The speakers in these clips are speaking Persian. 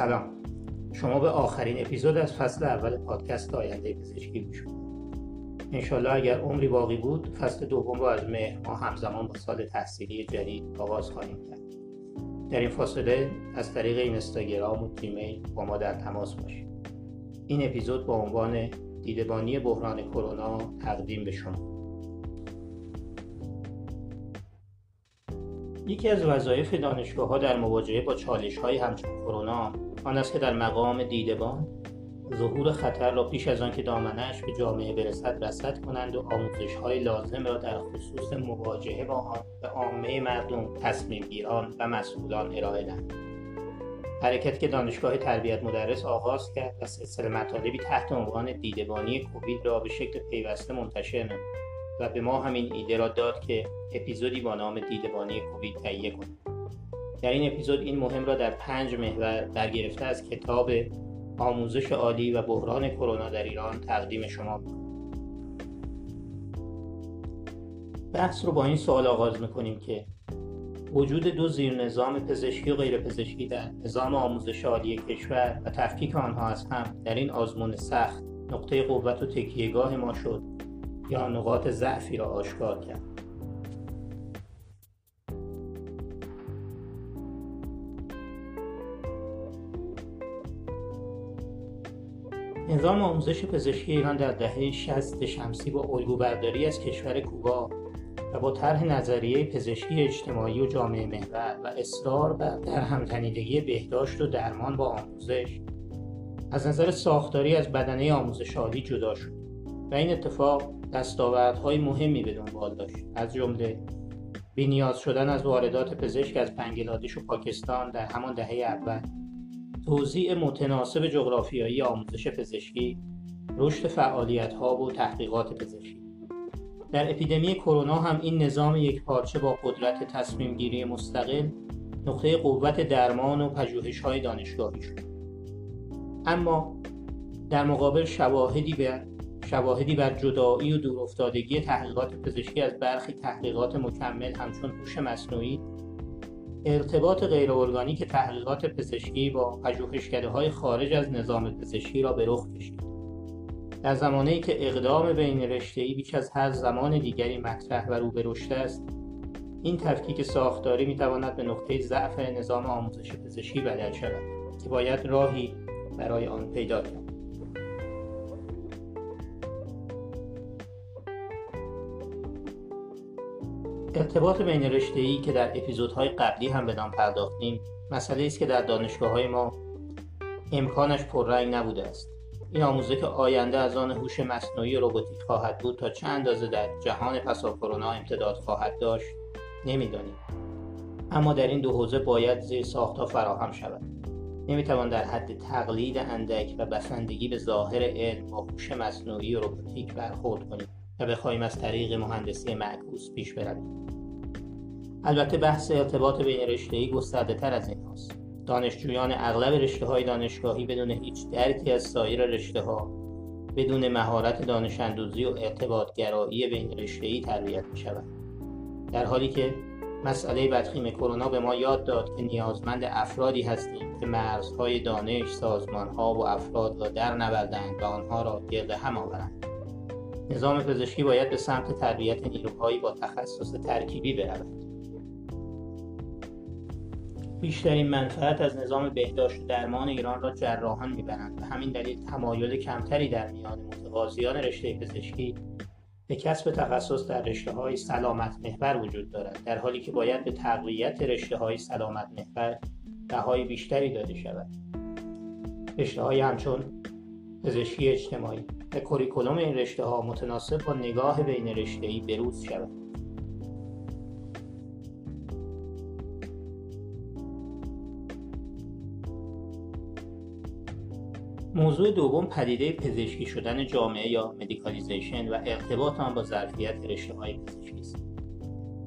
سلام. شما به آخرین اپیزود از فصل اول پادکست آینده پزشکی گوش انشالله اگر عمری باقی بود فصل دوم رو از مهر ما همزمان با سال تحصیلی جدید آغاز خواهیم کرد. در این فاصله از طریق اینستاگرام و جیمیل با ما در تماس باشید. این اپیزود با عنوان دیدبانی بحران کرونا تقدیم به شما. یکی از وظایف دانشگاه در مواجهه با چالش های همچون کرونا آن است که در مقام دیدبان ظهور خطر را پیش از آنکه دامنش به جامعه برسد رسد کنند و آموزش های لازم را در خصوص مواجهه با آن به عامه مردم تصمیم گیران و مسئولان ارائه دهند. حرکت که دانشگاه تربیت مدرس آغاز کرد و سلسله مطالبی تحت عنوان دیدبانی کووید را به شکل پیوسته منتشر نمود. و به ما همین ایده را داد که اپیزودی با نام دیدبانی کووید تهیه کنیم. در این اپیزود این مهم را در پنج محور برگرفته از کتاب آموزش عالی و بحران کرونا در ایران تقدیم شما می‌کنیم. بحث رو با این سوال آغاز می‌کنیم که وجود دو زیر نظام پزشکی و غیر پزشکی در نظام آموزش عالی کشور و تفکیک آنها از هم در این آزمون سخت نقطه قوت و تکیهگاه ما شد. یا نقاط ضعفی را آشکار کرد. نظام آموزش پزشکی ایران در دهه 60 شمسی با الگوبرداری از کشور کوبا و با طرح نظریه پزشکی اجتماعی و جامعه محور و اصرار در همتنیدگی بهداشت و درمان با آموزش از نظر ساختاری از بدنه آموزش عالی جدا شد. و این اتفاق دستاوردهای مهمی به دنبال داشت. از جمله بینیاز شدن از واردات پزشک از بنگلادش و پاکستان در همان دهه اول توزیع متناسب جغرافیایی آموزش پزشکی رشد فعالیت ها و تحقیقات پزشکی. در اپیدمی کرونا هم این نظام یک پارچه با قدرت تصمیم گیری مستقل نقطه قوت درمان و پژوهش های دانشگاهی شد. اما در مقابل شواهدی به شواهدی بر جدایی و دورافتادگی تحقیقات پزشکی از برخی تحقیقات مکمل همچون هوش مصنوعی ارتباط غیرارگانیک تحقیقات پزشکی با پژوهشکده های خارج از نظام پزشکی را به رخ کشید. در زمانی که اقدام بین رشته‌ای بیش از هر زمان دیگری مطرح و رو به رشد است این تفکیک ساختاری می‌تواند به نقطه ضعف نظام آموزش پزشکی بدل شود که باید راهی برای آن پیدا کرد. ارتباط بین ای که در اپیزودهای قبلی هم به نام پرداختیم مسئله است که در دانشگاه های ما امکانش پررنگ نبوده است. این آموزه که آینده از آن هوش مصنوعی و روباتیک خواهد بود تا چند اندازه در جهان پسا کرونا امتداد خواهد داشت نمی‌دانیم. اما در این دو حوزه باید زیر ساختها فراهم شود. نمی‌توان در حد تقلید اندک و بسندگی به ظاهر علم با هوش مصنوعی و روباتیک برخورد کنیم. و بخواهیم از طریق مهندسی معکوس پیش برویم البته بحث ارتباط بین رشته‌ای گسترده تر از این هاست دانشجویان اغلب رشته های دانشگاهی بدون هیچ درکی از سایر رشته ها بدون مهارت دانش اندوزی و ارتباط گرایی بین رشته‌ای تربیت می شود. در حالی که مسئله بدخیم کرونا به ما یاد داد که نیازمند افرادی هستیم که مرزهای دانش، سازمانها و افراد را در نوردند و آنها را گرد هم آورند. نظام پزشکی باید به سمت تربیت نیروهایی با تخصص ترکیبی برود. بیشترین منفعت از نظام بهداشت و درمان ایران را جراحان می‌برند و همین دلیل تمایل کمتری در میان متقاضیان رشته پزشکی به کسب تخصص در رشته های سلامت محور وجود دارد در حالی که باید به تقویت رشته های سلامت محور بهای بیشتری داده شود. رشته های همچون پزشکی اجتماعی و کوریکولوم این رشته ها متناسب با نگاه بین رشته ای بروز شود موضوع دوم پدیده پزشکی شدن جامعه یا medicalization و ارتباط آن با ظرفیت رشته های پزشکی است.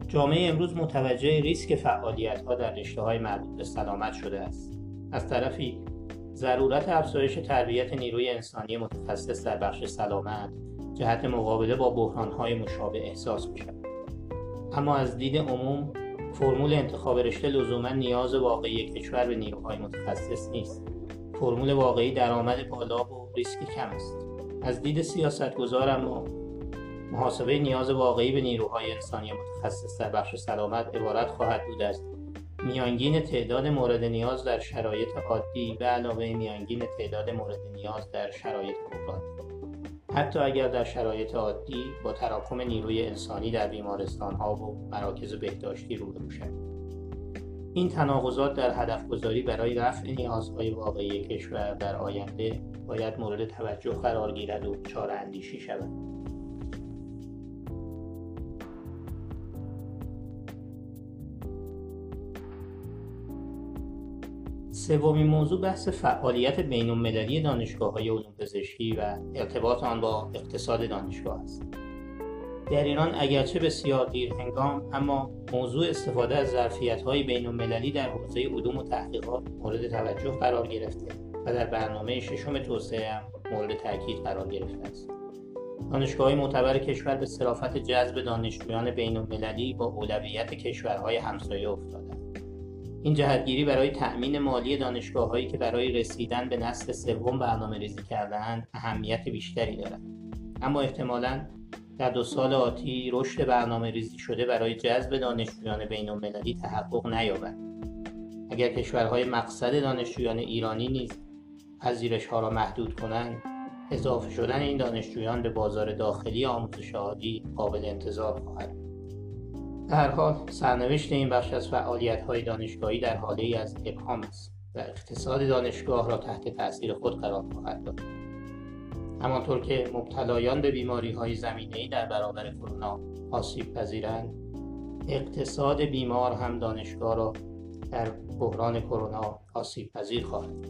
جامعه امروز متوجه ریسک فعالیت ها در رشته های مربوط به سلامت شده است. از طرفی ضرورت افزایش تربیت نیروی انسانی متخصص در بخش سلامت جهت مقابله با بحران های مشابه احساس می شود. اما از دید عموم فرمول انتخاب رشته لزوما نیاز واقعی کشور به نیروهای متخصص نیست فرمول واقعی درآمد بالا و ریسک کم است از دید سیاستگزار اما محاسبه نیاز واقعی به نیروهای انسانی متخصص در بخش سلامت عبارت خواهد بود از میانگین تعداد مورد نیاز در شرایط عادی به علاوه میانگین تعداد مورد نیاز در شرایط بحرانی حتی اگر در شرایط عادی با تراکم نیروی انسانی در بیمارستان ها و مراکز بهداشتی روبرو شد این تناقضات در هدف گذاری برای رفع نیازهای واقعی کشور در آینده باید مورد توجه قرار گیرد و چاره اندیشی شود. سومین موضوع بحث فعالیت بین المللی دانشگاه های علوم پزشکی و ارتباط آن با اقتصاد دانشگاه است. در ایران اگرچه بسیار دیر هنگام اما موضوع استفاده از ظرفیت های بین المللی در حوزه علوم و تحقیقات مورد توجه قرار گرفته و در برنامه ششم توسعه هم مورد تاکید قرار گرفته است. دانشگاه های معتبر کشور به صرافت جذب دانشجویان بین المللی با اولویت کشورهای همسایه افتادند. این جهتگیری برای تأمین مالی دانشگاه هایی که برای رسیدن به نسل سوم برنامه ریزی کردهاند اهمیت بیشتری دارد. اما احتمالاً در دو سال آتی رشد برنامه ریزی شده برای جذب دانشجویان بین المللی تحقق نیابد اگر کشورهای مقصد دانشجویان ایرانی نیز پذیرش ها را محدود کنند اضافه شدن این دانشجویان به بازار داخلی آموزش عالی قابل انتظار خواهد در حال سرنوشت این بخش از فعالیت های دانشگاهی در حاله از ابهام است و اقتصاد دانشگاه را تحت تاثیر خود قرار خواهد داد. همانطور که مبتلایان به بیماری های زمینه ای در برابر کرونا آسیب پذیرند اقتصاد بیمار هم دانشگاه را در بحران کرونا آسیب پذیر خواهد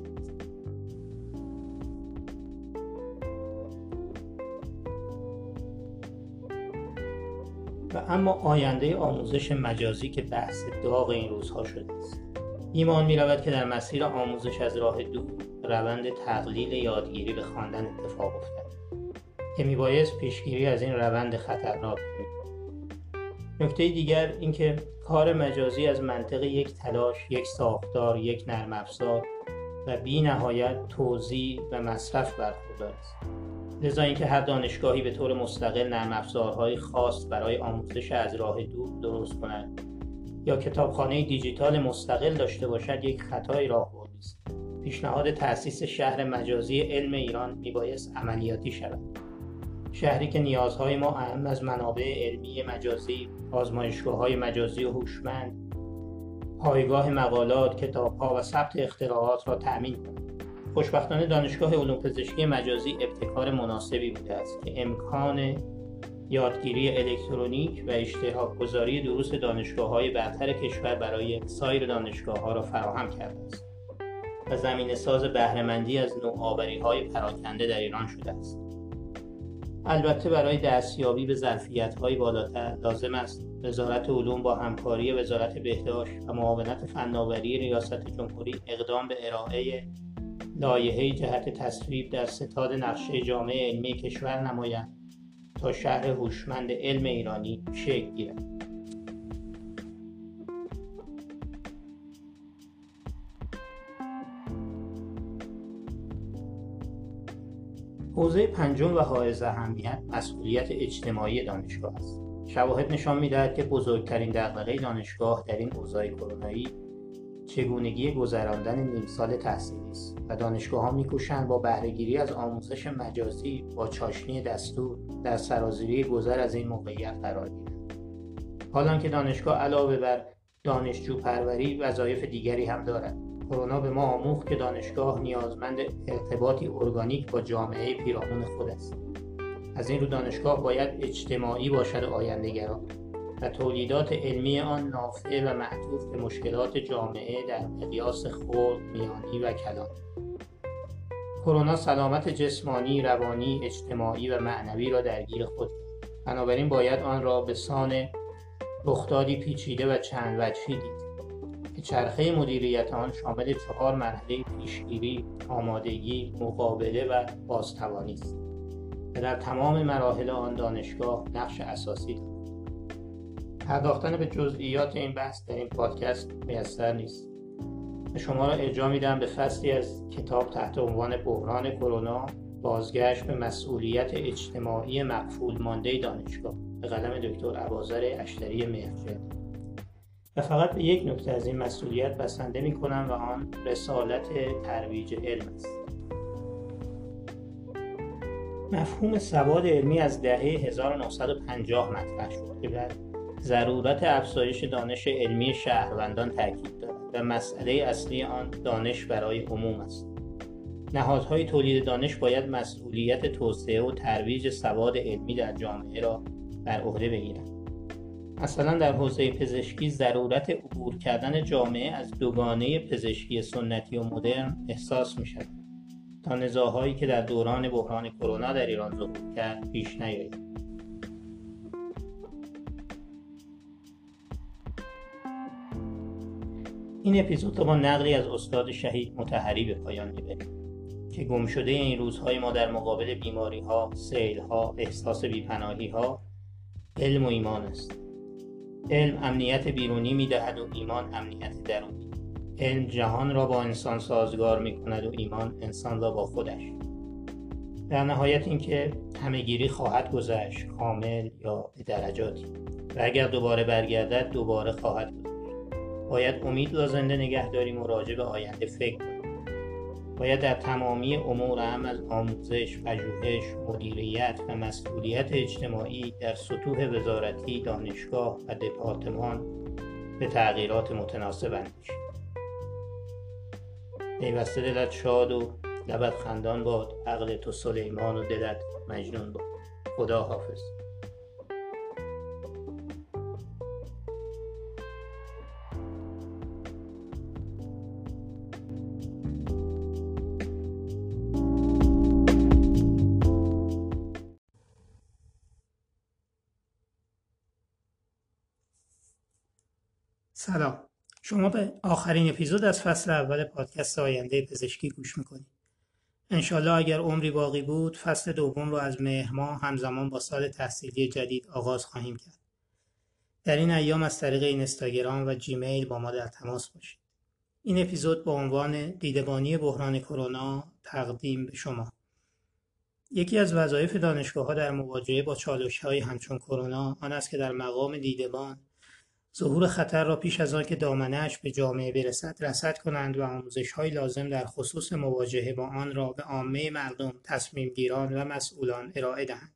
و اما آینده آموزش مجازی که بحث داغ این روزها شده است. ایمان می رود که در مسیر آموزش از راه دور روند تقلیل یادگیری به خواندن اتفاق افتد که میبایست پیشگیری از این روند خطرناک کنید نکته دیگر اینکه کار مجازی از منطق یک تلاش یک ساختار یک نرم افزار و بی نهایت توضیح و مصرف برخوردار است. لذا اینکه هر دانشگاهی به طور مستقل نرم افزارهای خاص برای آموزش از راه دور درست کند یا کتابخانه دیجیتال مستقل داشته باشد یک خطای راهبردی است. پیشنهاد تأسیس شهر مجازی علم ایران میبایست عملیاتی شود. شهری که نیازهای ما اهم از منابع علمی مجازی آزمایشگاه های مجازی و هوشمند پایگاه مقالات کتابها و ثبت اختراعات را تأمین کند. خوشبختانه دانشگاه علوم پزشکی مجازی ابتکار مناسبی بوده است که امکان یادگیری الکترونیک و اشتراک گذاری دروس دانشگاه های برتر کشور برای سایر دانشگاه ها را فراهم کرده است و زمین ساز بهرهمندی از نوآوری های پراکنده در ایران شده است. البته برای دستیابی به ظرفیت های بالاتر لازم است وزارت علوم با همکاری وزارت بهداشت و معاونت فناوری ریاست جمهوری اقدام به ارائه لایحه جهت تصویب در ستاد نقشه جامعه علمی کشور نمایند تا شهر هوشمند علم ایرانی شکل گیرد. حوزه پنجم و حائز اهمیت مسئولیت اجتماعی دانشگاه است. شواهد نشان می‌دهد که بزرگترین دغدغه دانشگاه در این اوضاع کرونایی چگونگی گذراندن نیم سال تحصیلی است و دانشگاه ها میکوشند با بهرهگیری از آموزش مجازی با چاشنی دستور در سرازیری گذر از این موقعیت قرار گیرند. حالان که دانشگاه علاوه بر دانشجو پروری وظایف دیگری هم دارد. کرونا به ما آموخت که دانشگاه نیازمند ارتباطی ارگانیک با جامعه پیرامون خود است. از این رو دانشگاه باید اجتماعی باشد و آیندهگرا. و تولیدات علمی آن نافع و معطوف به مشکلات جامعه در مقیاس خود، میانی و کلان. کرونا سلامت جسمانی، روانی، اجتماعی و معنوی را درگیر خود بنابراین باید آن را به سان رخدادی پیچیده و چند وجهی دید. که چرخه مدیریت آن شامل چهار مرحله پیشگیری، آمادگی، مقابله و بازتوانی است. و در تمام مراحل آن دانشگاه نقش اساسی دارد. پرداختن به جزئیات این بحث در این پادکست میسر نیست. شما را ارجاع میدم به فصلی از کتاب تحت عنوان بحران کرونا بازگشت به مسئولیت اجتماعی مقفول مانده دانشگاه. به قلم دکتر عبازر اشتری مهرجه و فقط به یک نکته از این مسئولیت بسنده می کنم و آن رسالت ترویج علم است. مفهوم سواد علمی از دهه 1950 مطرح شد. که ضرورت افزایش دانش علمی شهروندان تاکید دارد و مسئله اصلی آن دانش برای عموم است. نهادهای تولید دانش باید مسئولیت توسعه و ترویج سواد علمی در جامعه را بر عهده بگیرند. مثلا در حوزه پزشکی ضرورت عبور کردن جامعه از دوگانه پزشکی سنتی و مدرن احساس می شود تا نزاهایی که در دوران بحران کرونا در ایران ظهور کرد پیش نیاید. این اپیزود با نقلی از استاد شهید متحری به پایان می‌بریم که گم شده این روزهای ما در مقابل بیماری ها، سیل ها، احساس بیپناهی ها علم و ایمان است. علم امنیت بیرونی می‌دهد و ایمان امنیت درونی. علم جهان را با انسان سازگار می کند و ایمان انسان را با خودش. در نهایت اینکه همهگیری خواهد گذشت کامل یا به درجاتی. و اگر دوباره برگردد دوباره خواهد گذشت باید امید را زنده نگه داریم و راجع به آینده فکر کنیم. باید در تمامی امور هم از آموزش، پژوهش، مدیریت و مسئولیت اجتماعی در سطوح وزارتی، دانشگاه و دپارتمان به تغییرات متناسب اندیشیم. پیوسته دلت شاد و لبت خندان باد عقل تو سلیمان و دلت مجنون باد. خدا حافظ شما به آخرین اپیزود از فصل اول پادکست آینده پزشکی گوش می‌کنید. انشالله اگر عمری باقی بود فصل دوم رو از مهر ماه همزمان با سال تحصیلی جدید آغاز خواهیم کرد. در این ایام از طریق اینستاگرام و جیمیل با ما در تماس باشید. این اپیزود با عنوان دیدبانی بحران کرونا تقدیم به شما. یکی از وظایف دانشگاه ها در مواجهه با چالش های همچون کرونا آن است که در مقام دیدبان ظهور خطر را پیش از آنکه دامنهاش به جامعه برسد رصد کنند و های لازم در خصوص مواجهه با آن را به عامه مردم تصمیمگیران و مسئولان ارائه دهند.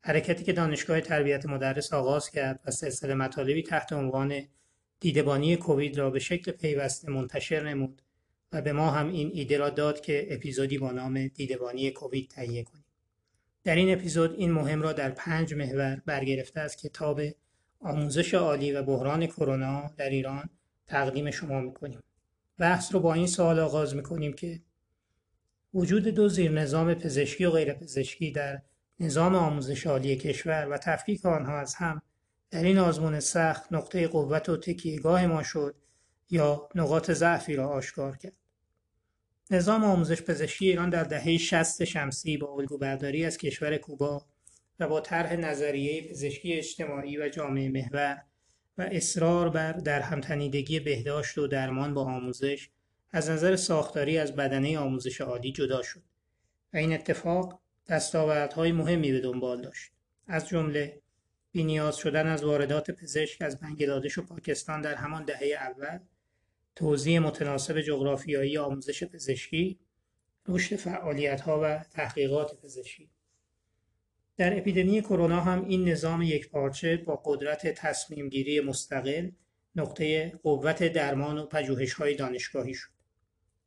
حرکتی که دانشگاه تربیت مدرس آغاز کرد و سلسله مطالبی تحت عنوان دیدبانی کووید را به شکل پیوسته منتشر نمود و به ما هم این ایده را داد که اپیزودی با نام دیدبانی کووید تهیه کنیم. در این اپیزود این مهم را در پنج محور برگرفته از کتاب آموزش عالی و بحران کرونا در ایران تقدیم شما می‌کنیم. بحث رو با این سوال آغاز می‌کنیم که وجود دو زیر نظام پزشکی و غیر پزشکی در نظام آموزش عالی کشور و تفکیک آنها از هم در این آزمون سخت نقطه قوت و تکیهگاه ما شد یا نقاط ضعفی را آشکار کرد. نظام آموزش پزشکی ایران در دهه 60 شمسی با الگوبرداری از کشور کوبا و با طرح نظریه پزشکی اجتماعی و جامعه محور و اصرار بر در همتنیدگی بهداشت و درمان با آموزش از نظر ساختاری از بدنه آموزش عالی جدا شد. و این اتفاق دستاوردهای مهمی به دنبال داشت. از جمله بینیاز شدن از واردات پزشک از بنگلادش و پاکستان در همان دهه اول توزیع متناسب جغرافیایی آموزش پزشکی رشد فعالیت‌ها و تحقیقات پزشکی. در اپیدمی کرونا هم این نظام یکپارچه با قدرت تصمیم گیری مستقل نقطه قوت درمان و های دانشگاهی شد.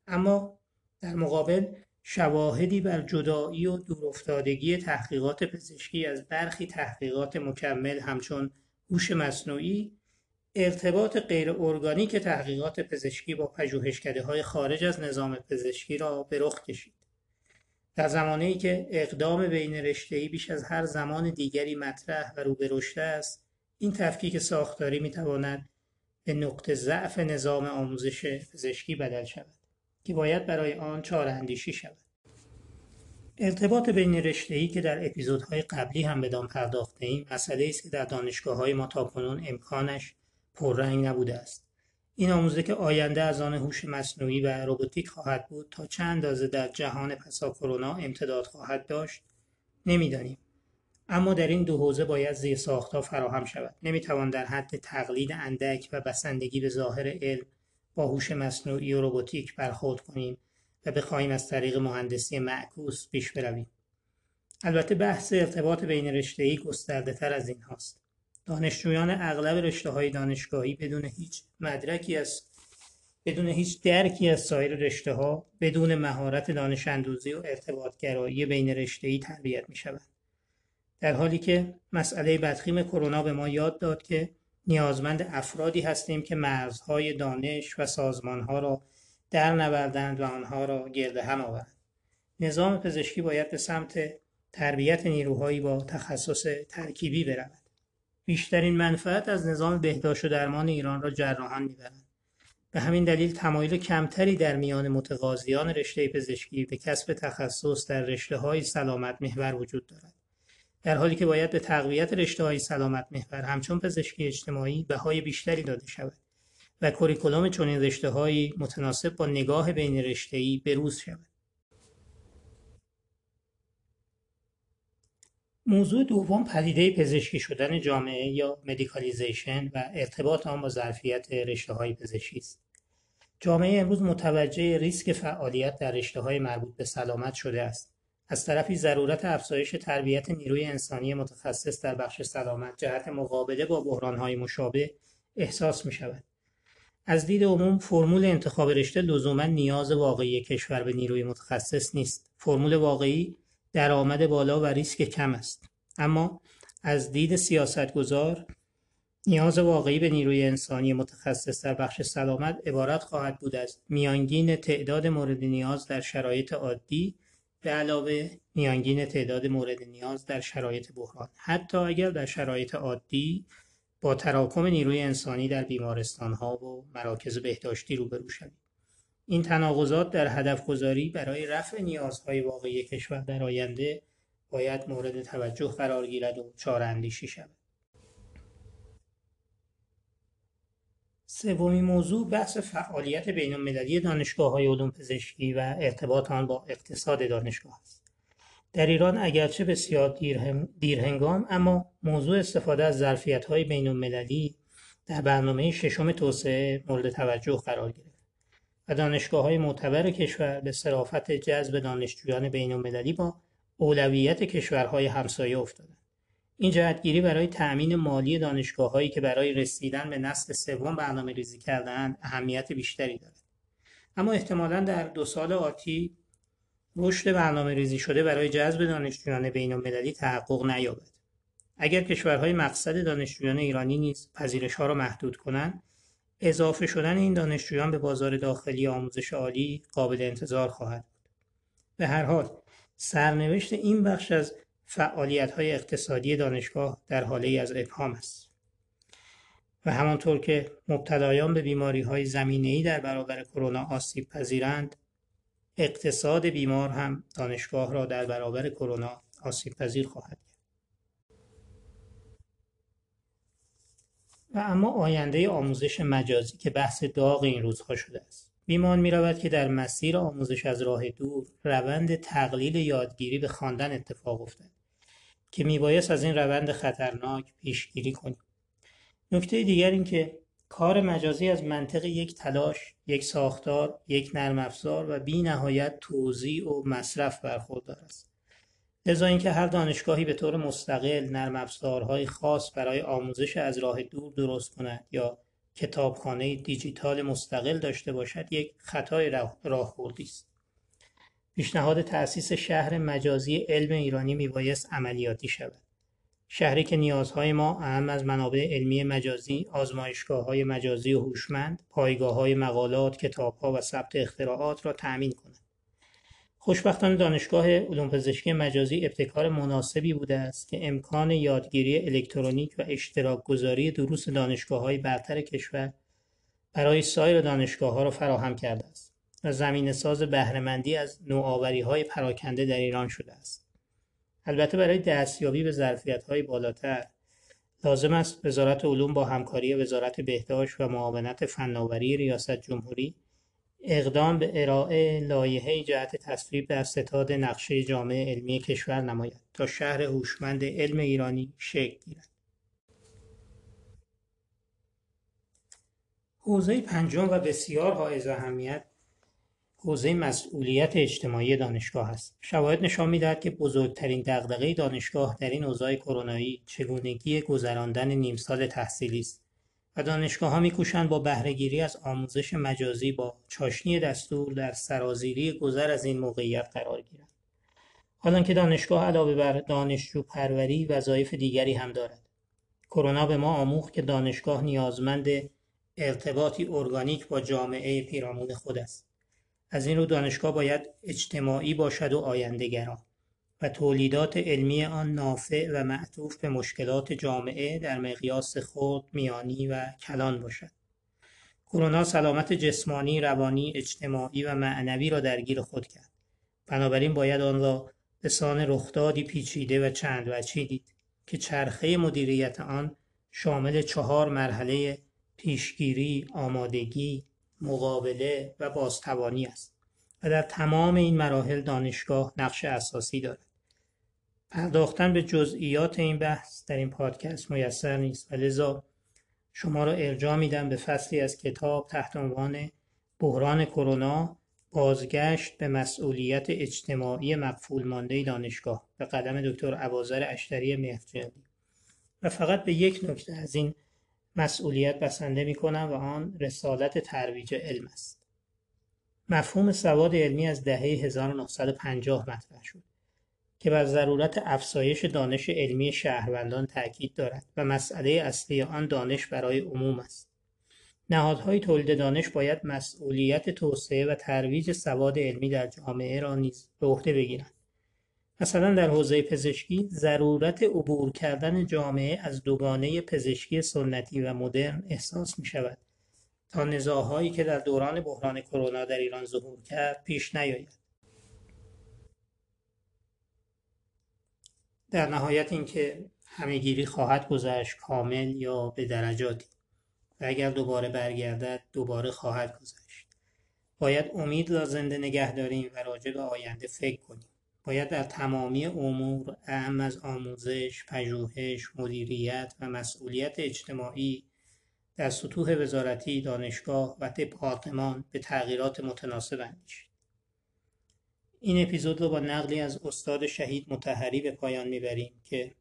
اما در مقابل شواهدی بر جدایی و دورافتادگی تحقیقات پزشکی از برخی تحقیقات مکمل همچون هوش مصنوعی ارتباط غیر ارگانیک تحقیقات پزشکی با پژوهشکده های خارج از نظام پزشکی را به رخ کشید. در زمانه ای که اقدام بین ای بیش از هر زمان دیگری مطرح و رو به است این تفکیک ساختاری می تواند به نقطه ضعف نظام آموزش پزشکی بدل شود که باید برای آن چاره اندیشی شود. ارتباط بین رشته‌ای که در اپیزودهای قبلی هم بدان پرداخته ایم مسئله است که در دانشگاه های ما تاکنون امکانش پررنگ نبوده است. این آموزه که آینده از آن هوش مصنوعی و روباتیک خواهد بود تا چند اندازه در جهان پسا کرونا امتداد خواهد داشت نمی‌دانیم. اما در این دو حوزه باید زیر ساختها فراهم شود. نمی‌توان در حد تقلید اندک و بسندگی به ظاهر علم با هوش مصنوعی و روباتیک برخورد کنیم و بخواهیم از طریق مهندسی معکوس پیش برویم. البته بحث ارتباط بین رشته‌ای گسترده تر از این هاست. دانشجویان اغلب رشته های دانشگاهی بدون هیچ مدرکی از بدون هیچ درکی از سایر رشته ها بدون مهارت دانش اندوزی و ارتباط گرایی بین رشته ای تربیت می شود. در حالی که مسئله بدخیم کرونا به ما یاد داد که نیازمند افرادی هستیم که مرزهای دانش و سازمانها را در نوردند و آنها را گرد هم آورند. نظام پزشکی باید به سمت تربیت نیروهایی با تخصص ترکیبی برود. بیشترین منفعت از نظام بهداشت و درمان ایران را جراحان می‌برند به همین دلیل تمایل کمتری در میان متقاضیان رشته پزشکی به کسب تخصص در رشته های سلامت محور وجود دارد. در حالی که باید به تقویت رشته های سلامت محور همچون پزشکی اجتماعی بهای بیشتری داده شود و curriculum چنین رشته های متناسب با نگاه بین رشته ای بروز شود. موضوع دوم پدیده پزشکی شدن جامعه یا medicalization و ارتباط آن با ظرفیت رشته های پزشکی است. جامعه امروز متوجه ریسک فعالیت در رشته های مربوط به سلامت شده است. از طرفی ضرورت افزایش تربیت نیروی انسانی متخصص در بخش سلامت جهت مقابله با بحرانهای مشابه احساس می شود. از دید عموم فرمول انتخاب رشته لزوما نیاز واقعی کشور به نیروی متخصص نیست. فرمول واقعی درآمد بالا و ریسک کم است. اما از دید سیاستگزار نیاز واقعی به نیروی انسانی متخصص در بخش سلامت عبارت خواهد بود از میانگین تعداد مورد نیاز در شرایط عادی به علاوه میانگین تعداد مورد نیاز در شرایط بحران. حتی اگر در شرایط عادی با تراکم نیروی انسانی در بیمارستان ها و مراکز بهداشتی روبرو شویم. این تناقضات در هدف گذاری برای رفع نیازهای واقعی کشور در آینده باید مورد توجه قرار گیرد و چاراندیشی شود. سومین موضوع بحث فعالیت بین المللی دانشگاه های علوم پزشکی و ارتباط آن با اقتصاد دانشگاه است. در ایران اگرچه بسیار دیرهنگام اما موضوع استفاده از ظرفیت های بین المللی در برنامه ششم توسعه مورد توجه قرار گرفت. و دانشگاه های معتبر کشور به صرافت جذب دانشجویان بین المللی با اولویت کشورهای همسایه افتادند. این جهتگیری برای تأمین مالی دانشگاه هایی که برای رسیدن به نسل سوم برنامه ریزی کردن اهمیت بیشتری دارد. اما احتمالا در دو سال آتی رشد برنامه ریزی شده برای جذب دانشجویان بین المللی تحقق نیابد. اگر کشورهای مقصد دانشجویان ایرانی نیز پذیرش ها را محدود کنند اضافه شدن این دانشجویان به بازار داخلی آموزش عالی قابل انتظار خواهد بود. به هر حال سرنوشت این بخش از فعالیت های اقتصادی دانشگاه در حاله از ابهام است. و همانطور که مبتلایان به بیماری های زمینه‌ای در برابر کرونا آسیب پذیرند اقتصاد بیمار هم دانشگاه را در برابر کرونا آسیب پذیر خواهد و اما آینده آموزش مجازی که بحث داغ این روزها شده است بیمان می رود که در مسیر آموزش از راه دور روند تقلیل یادگیری به خواندن اتفاق افتد که میبایست از این روند خطرناک پیشگیری کنیم نکته دیگر این که کار مجازی از منطق یک تلاش، یک ساختار، یک نرم افزار و بی نهایت توضیع و مصرف برخوردار است. لذا اینکه هر دانشگاهی به طور مستقل نرم افزارهای خاص برای آموزش از راه دور درست کند یا کتابخانه دیجیتال مستقل داشته باشد یک خطای راهبردی است پیشنهاد تأسیس شهر مجازی علم ایرانی میبایست عملیاتی شود شهری که نیازهای ما اهم از منابع علمی مجازی، آزمایشگاه های مجازی و هوشمند، پایگاه های مقالات، کتاب ها و ثبت اختراعات را تأمین کند. خوشبختانه دانشگاه علوم پزشکی مجازی ابتکار مناسبی بوده است که امکان یادگیری الکترونیک و اشتراک گذاری دروس دانشگاه های برتر کشور برای سایر دانشگاه ها را فراهم کرده است. و زمین ساز بهرهمندی از نوآوری های پراکنده در ایران شده است. البته برای دستیابی به ظرفیت های بالاتر لازم است وزارت علوم با همکاری وزارت بهداشت و معاونت فناوری ریاست جمهوری اقدام به ارائه لایحه جهت تصویب در ستاد نقشه جامعه علمی کشور نماید تا شهر هوشمند علم ایرانی شکل گیرد حوزه پنجم و بسیار حائز اهمیت حوزه مسئولیت اجتماعی دانشگاه است. شواهد نشان می‌دهد که بزرگترین دغدغه دانشگاه در این اوضاع کرونایی چگونگی گذراندن نیم سال تحصیلی است و دانشگاه ها میکوشند با بهرهگیری از آموزش مجازی با چاشنی دستور در سرازیری گذر از این موقعیت قرار گیرند. حالانکه دانشگاه علاوه بر دانشجو پروری وظایف دیگری هم دارد. کرونا به ما آموخت که دانشگاه نیازمند ارتباطی ارگانیک با جامعه پیرامون خود است. از این رو دانشگاه باید اجتماعی باشد و آیندهگرا و تولیدات علمی آن نافع و معطوف به مشکلات جامعه در مقیاس خود، میانی و کلان باشد. کرونا سلامت جسمانی، روانی، اجتماعی و معنوی را درگیر خود کرد. بنابراین باید آن را به سان رخدادی پیچیده و چند وجهی دید که چرخه مدیریت آن شامل چهار مرحله پیشگیری، آمادگی، مقابله و بازتوانی است و در تمام این مراحل دانشگاه نقش اساسی دارد. پرداختن به جزئیات این بحث در این پادکست میسر نیست. و لذا شما را ارجاع میدم به فصلی از کتاب تحت عنوان بحران کرونا بازگشت به مسئولیت اجتماعی مقفول مانده دانشگاه به قدم دکتر عبازر اشتری مهرجانی. و فقط به یک نکته از این مسئولیت بسنده می کنم و آن رسالت ترویج علم است. مفهوم سواد علمی از دهه 1950 مطرح شد. که بر ضرورت افزایش دانش علمی شهروندان تاکید دارد و مسئله اصلی آن دانش برای عموم است. نهادهای تولید دانش باید مسئولیت توسعه و ترویج سواد علمی در جامعه را نیز به عهده بگیرند. مثلا در حوزه پزشکی ضرورت عبور کردن جامعه از دوگانه پزشکی سنتی و مدرن احساس می شود تا نزاعهایی که در دوران بحران کرونا در ایران ظهور کرد پیش نیاید در نهایت اینکه همهگیری خواهد گذشت کامل یا به درجاتی و اگر دوباره برگردد دوباره خواهد گذشت. باید امید را زنده نگه داریم و راجع به آینده فکر کنیم. باید در تمامی امور اهم از آموزش، پژوهش، مدیریت و مسئولیت اجتماعی در سطوح وزارتی، دانشگاه و دپارتمان به تغییرات متناسب اندیشید. این اپیزود رو با نقلی از استاد شهید متحری به پایان می‌بریم که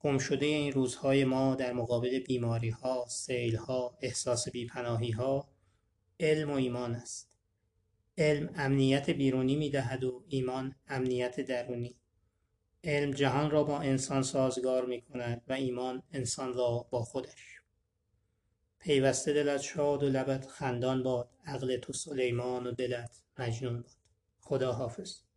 گم شده این روزهای ما در مقابل بیماری ها، سیل ها، احساس بیپناهی ها، علم و ایمان است. علم امنیت بیرونی می‌دهد و ایمان امنیت درونی. علم جهان را با انسان سازگار می کند و ایمان انسان را با خودش. پیوسته دلت شاد و لبت خندان باد عقل تو سلیمان و دلت مجنون باد. خدا حافظ